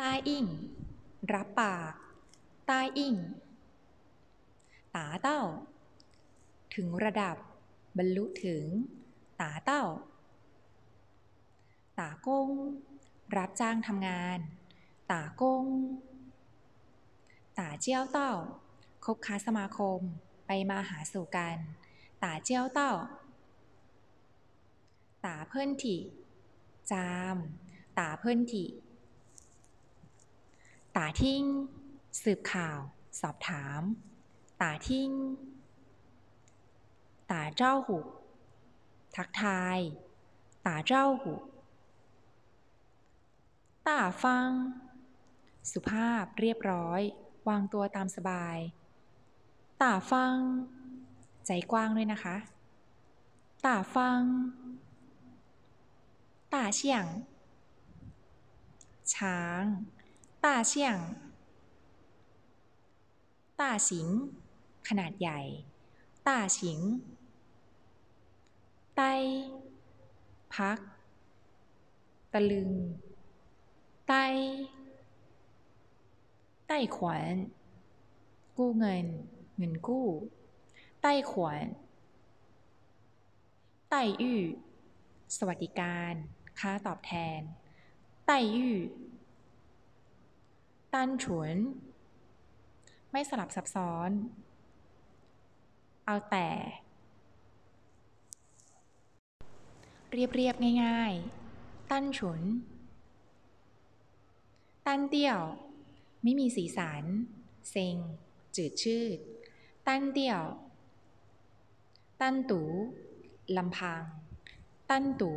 ตาอิ่ง รับปาก ตาอิ่ง ตาเต้า ถึงระดับ บรรลุถึง ตาเต้า ตากง รับจ้างทำงาน ตากง ตาเจี้ยวเต้า คบค้าสมาคม ไปมาหาสู่กัน ตาเจี้ยวเต้า ตาเพิ่อนถิจาม ตาเพิ่อนถิ ตาทิ้ง สืบข่าว สอบถาม ตาทิ้ง ตาเจ้าหู ทักทาย ตาเจ้าหูตาฟัง สุภาพเรียบร้อย วางตัวตามสบาย ตาฟัง ใจกว้างด้วยนะคะ ตาฟัง ตาเฉียง ช้าง ตาเฉียงตาสิง ขนาดใหญ่ตาสิง ไต้ พัก ตะลึง ไต้ ไต้ขวัญกู้เงิน เงินกู้ ไต้ขวัญไต้ยู่สวัสดิการ ค่าตอบแทน ไต้ยู่ ตันฉวน ไม่สลับซับซ้อน เอาแต่ เรียบเรียบง่าย ๆ ตั้นฉุน ตั้นเตี้ยว ไม่มีสีสัน เซ็ง จืดชืด ตั้นเตี้ยว ตั้นตูลำพัง ตั้นตู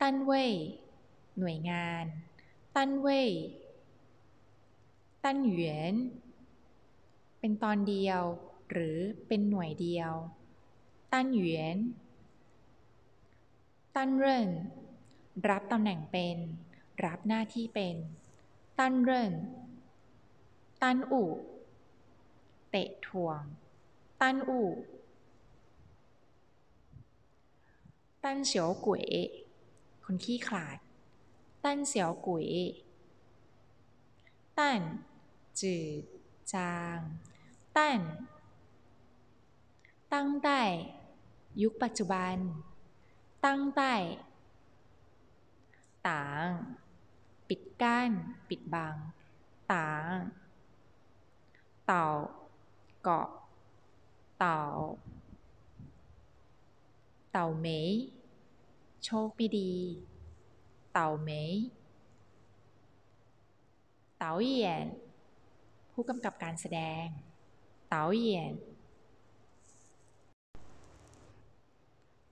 ตั้นเว่ยหน่วยงาน ตั้นเว่ย ตั้นหวียน เป็นตอนเดียว หรือเป็นหน่วยเดียว ตั้นหวียน ตั้นเริ่น รับตำแหน่งเป็น รับหน้าที่เป็น ตั้นเริ่น ตั้นอู่ เตะถ่วง ตั้นอู่ ตั้นเสียวกุ๋ยคนขี้ขลาด ตั้นเสียวกุ๋ยตั้น จืด จางตั้นตั้งใต้ยุคปัจจุบัน ตั้งใต้ต่าง ปิดกั้น ปิดบัง ต่าง เต่า เกาะ เต่า เต่าเมยโชคไม่ดี เต่าเมยเต่าเหยียน ผู้กำกับการแสดงเต๋าเหยียน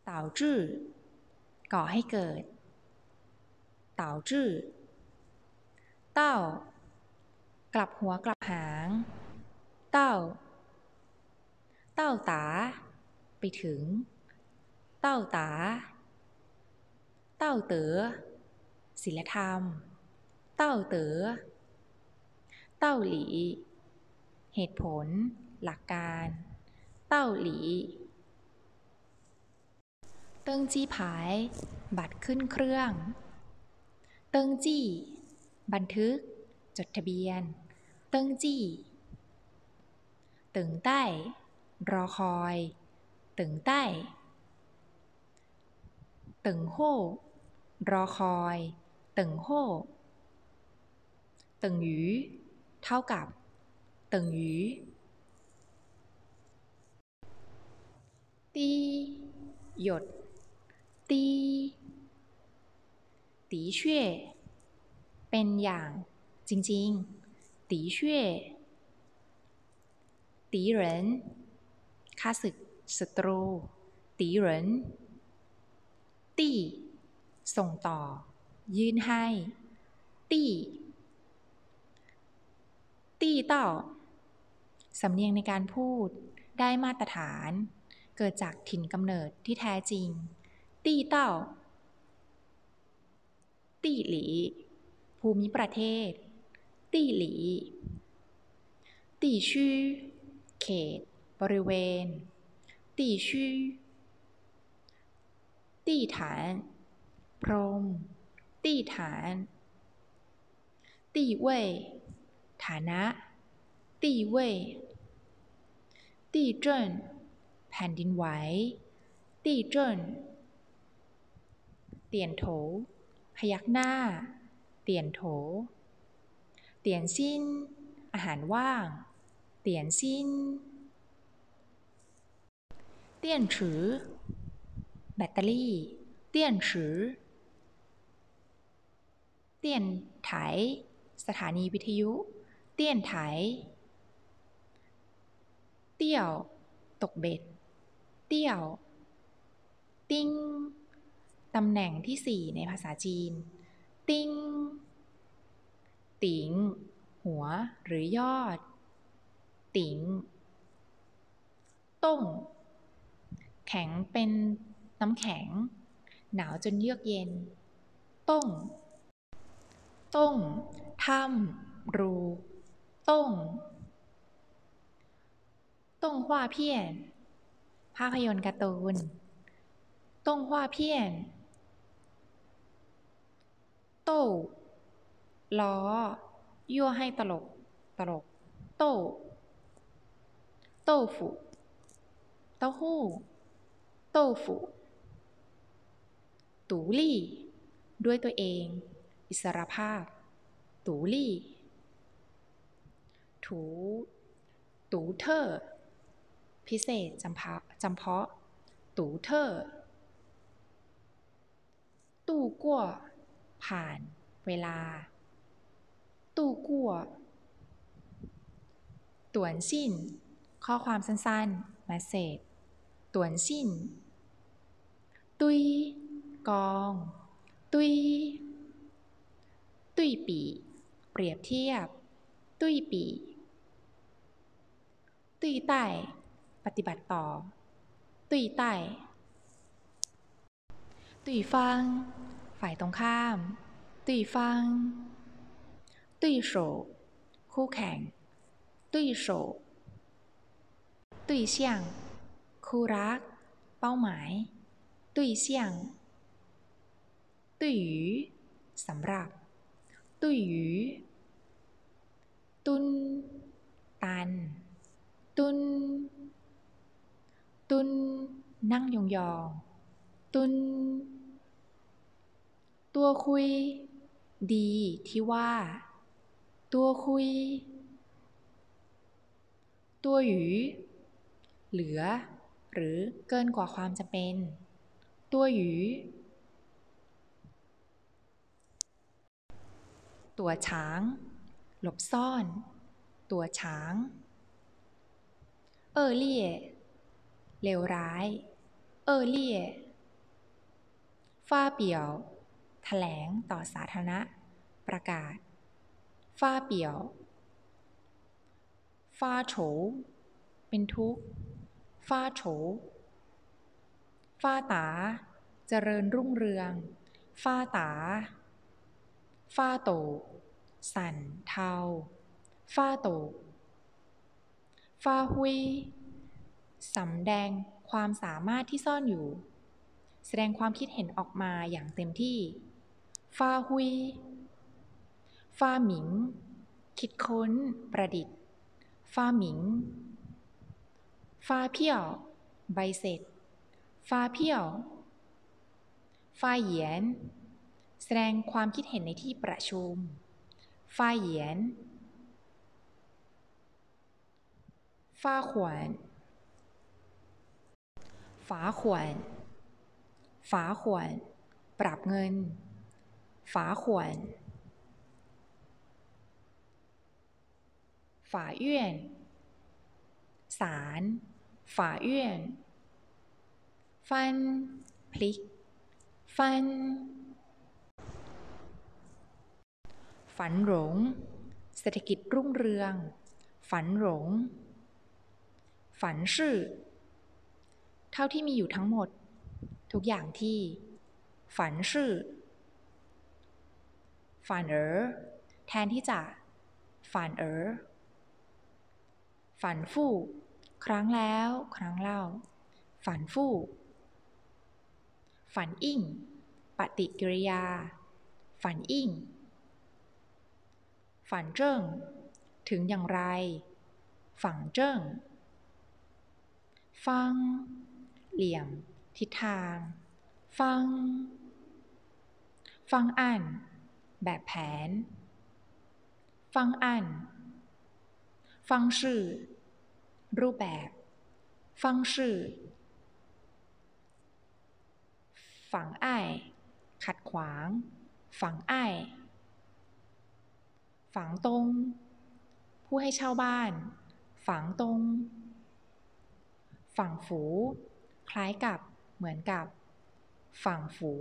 เต๋าจื้อก่อให้เกิดเต๋าจื้อเต้ากลับหัวกลับหาง เต้า เต้าตา ไปถึง เต้าตา เต้าเต๋อศิลธรรม เต้าเต๋อ เต้าหลี เหตุผล หลักการ เต้าหลี เติงจี้ผาย บัตรขึ้นเครื่อง เติงจี้ บันทึก จดทะเบียน เติงจี้ตึงใต้ รอคอย ตึงใต้ ตึงโฮรอคอย ตึงโฮตึงหยู เท่ากับตึงหยูตีหยดตีตีเช่เป็นอย่าง จริงๆตีเช่ตีเหรินข้าศึกศัตรูตีเหรินตีส่งต่อ ยื่นให้ ตี้ ตีเต้าสำเนียงในการพูดได้มาตรฐาน เกิดจากถิ่นกำเนิดที่แท้จริงตีเต้าตีหลี ภูมิประเทศ ตีหลี ตีชื่อ เขต บริเวณ ตีชื่อ ตีฐาน พรม ตีฐาน ตีเว่ยฐานะ ตี้เว่ยตี้เจิ้นแผ่นดินไหวตี้เจิ้นเตียนโถ พยักหน้า เตียนโถ เตียนซินอาหารว่าง เตียนซินเตียนฉือ แบตเตอรี่ เตียนฉือ เตียนไถ สถานีวิทยุ เตียนไถ เตี้ยว ตกเบ็ด เตี้ยว ติ้ง ตำแหน่งที่สี่ในภาษาจีน ติ้ง ติ๋ง หัวหรือยอด ติ๋ง ต้ง แข็งเป็นน้ำแข็ง หนาวจนเยือกเย็น ต้ง ต้งถ้ำรู ต้ง ต้งฮวาเพี้ยน ภาพยนตร์การ์ตูน ต้งฮวาเพี้ยน โต้ล้อ ยั่วให้ตลก ตลก โต้ โต้ฝูเต้าหู้ โต้ฝูตูลี่ ด้วยตัวเอง อิสรภาพ ตูลี่ ถู ตูเทอร์ พิเศษจำเพาะจำเพาะตูเทอร์ตู้กั่วผ่านเวลา ตู้กั่วต่วนสิ้น ข้อความสั้นๆ message ต่วนสิ้น ตุย กอง ตุย ตุยปี เปรียบเทียบ ตุยปี ตุยใต้ ปฏิบัติต่อ ตุยใต้ตุยฟัง ฝ่ายตรงข้าม ตุยฟัง ตุยโฉคู่แข่ง ตุยโฉตุยเสี่ยง คู่รัก เป้าหมาย ตุยเสี่ยง ตุยหยูสำหรับ ตุยหยูตุน ตัน ตุน ตุนนั่งยองๆ ตุน ตัวคุย ดีที่ว่า ตัวคุย ตัวหยูเหลือ หรือเกินกว่าความจำเป็น ตัวหยูตัวช้าง หลบซ่อน ตัวช้าง เออเลี่ย เลวร้าย เออเลี่ยฟ้าเปี่ยวแถลงต่อสาธารณะ ประกาศ ฟ้าเปี่ยวฟ้าโฉเป็นทุกข์ฟ้าโฉฟ้าตา เจริญรุ่งเรือง ฟ้าตา ฟ้าโต สั่นเทา ฟ้าโต ฟ้าหุย สำแดงความสามารถที่ซ่อนอยู่ แสดงความคิดเห็นออกมาอย่างเต็มที่ ฟาหุย ฟาหมิง คิดค้น ประดิษฐ์ ฟาหมิง ฟาเพี้ยว ใบเสร็จ ฟาเพี้ยว ฟาเหยียน แสดงความคิดเห็นในที่ประชุม ฟาเหยียน ฟาขวน ฝาขวน ฝาขวน ปรับเงิน ฝาขวนฝาเยื่อนศาลฝาเยื่อนฟัน พลิก ฟัน ฝันหลง เศรษฐกิจรุ่งเรือง ฝันหลง ฝันชื่อ เท่าที่มีอยู่ทั้งหมด ทุกอย่างที่ฝันชื่อฝันเออแทนที่จะฝันเออฝันฟู่ ครั้งแล้ว ครั้งเล่า ฝันฟู่ ฝันอิ่ง ปฏิกิริยา ฝันอิ่ง ฝันเจิ้ง ถึงอย่างไร ฝังเจิ้ง ฟัง เหลี่ยม ทิศทาง ฟัง ฟังอ่าน แบบแผน ฟังอ่าน ฟังชื่อ รูปแบบ ฟังชื่อ ฝังอ้ายขัดขวาง ฝังอ้ายฝังตรง ผู้ให้เช่าบ้าน ฝังตรง ฝังฝู คล้ายกับ เหมือนกับ ฝังฝู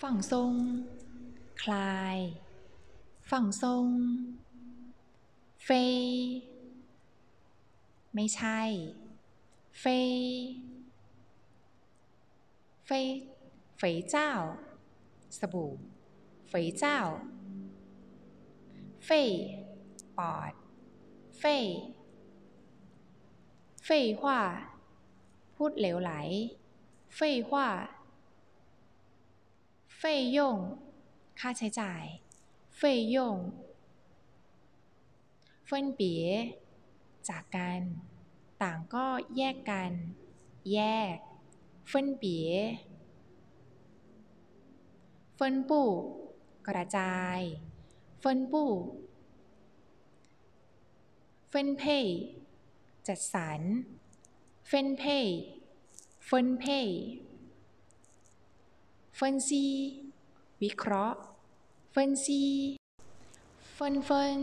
ฝั่งทรง คลาย ฝั่งทรง เฟยไม่ใช่ เฟยเฟยเฟยเจ้า สบู่ เฟยเจ้า เฟยปอด เฟย เฟยว่าพูดเหลวไหลเฟยว่าเฟยย่งค่าใช้จ่ายเฟยย่งเฟินเปียจากกัน ต่างก็แยกกัน แยกเฟินเปียเฟินปู่กระจายเฟินปู่เฟินเพ่ย จัดสรร 分配 分配 分析 วิเคราะห์ 分析 纷纷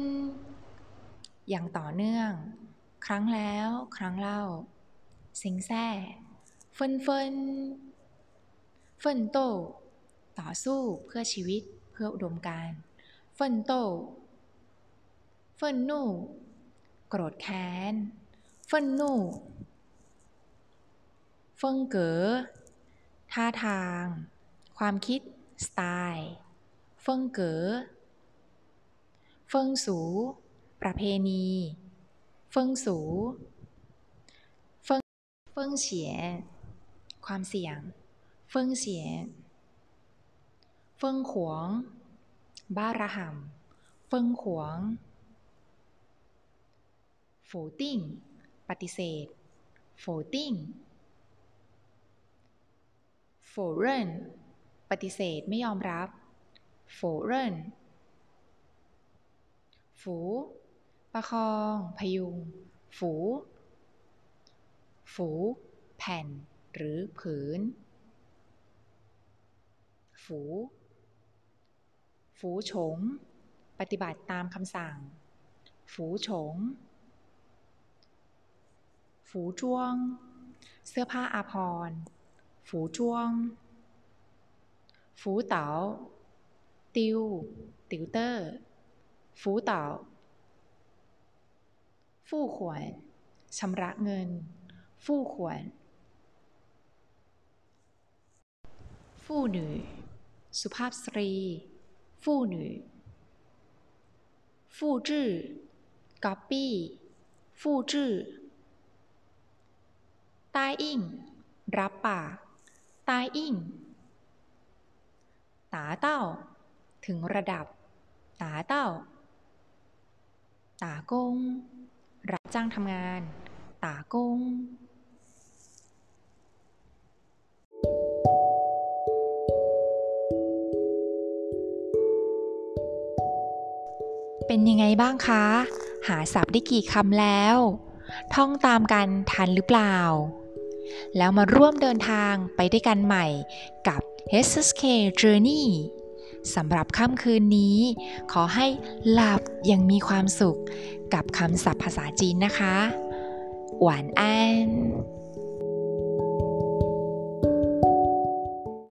อย่างต่อเนื่อง ครั้งแล้วครั้งเล่า สิงแซ่纷纷 奋斗 ต่อสู้เพื่อชีวิตเพื่ออุดมการเฟินโต愤怒 โกรธแค้น 愤怒 风格 ท่าทาง ความคิด สไตล์ 风格 风俗 ประเพณี 风俗 风 风险 ความเสี่ยง 风险เฟิงขวง บ้าระห่ำเฟิงขวงฝูติ้ง ปฏิเสธฝูติ้งโฝเรนปฏิเสธไม่ยอมรับโฝเรนฝู ประคอง พยุง ฝู ฝู แผ่น หรือผืน ฝู ฝูฉง ปฏิบัติตามคำสั่ง ฝูฉง ฝูจ้วง เสื้อผ้าอาภรณ์ฝูจ้วง ฝูเต๋า ติว ติวเตอร์ ฝูเต๋า 付款 ชำระเงิน 付款 妇女 สุภาพสตรี 妇女 复制 ก๊อปปี้ 复制 答应 รับปาก 答应 达到 ถึงระดับ ตาเต้า ตากง รับจ้างทำงาน ตากงเป็นยังไงบ้างคะ หาศัพท์ได้กี่คำแล้ว ท่องตามกันทันหรือเปล่า แล้วมาร่วมเดินทางไปด้วยกันใหม่กับ HSK Journey สำหรับค่ำคืนนี้ ขอให้หลับอย่างมีความสุขกับคำศัพท์ภาษาจีนนะคะ หวานอัน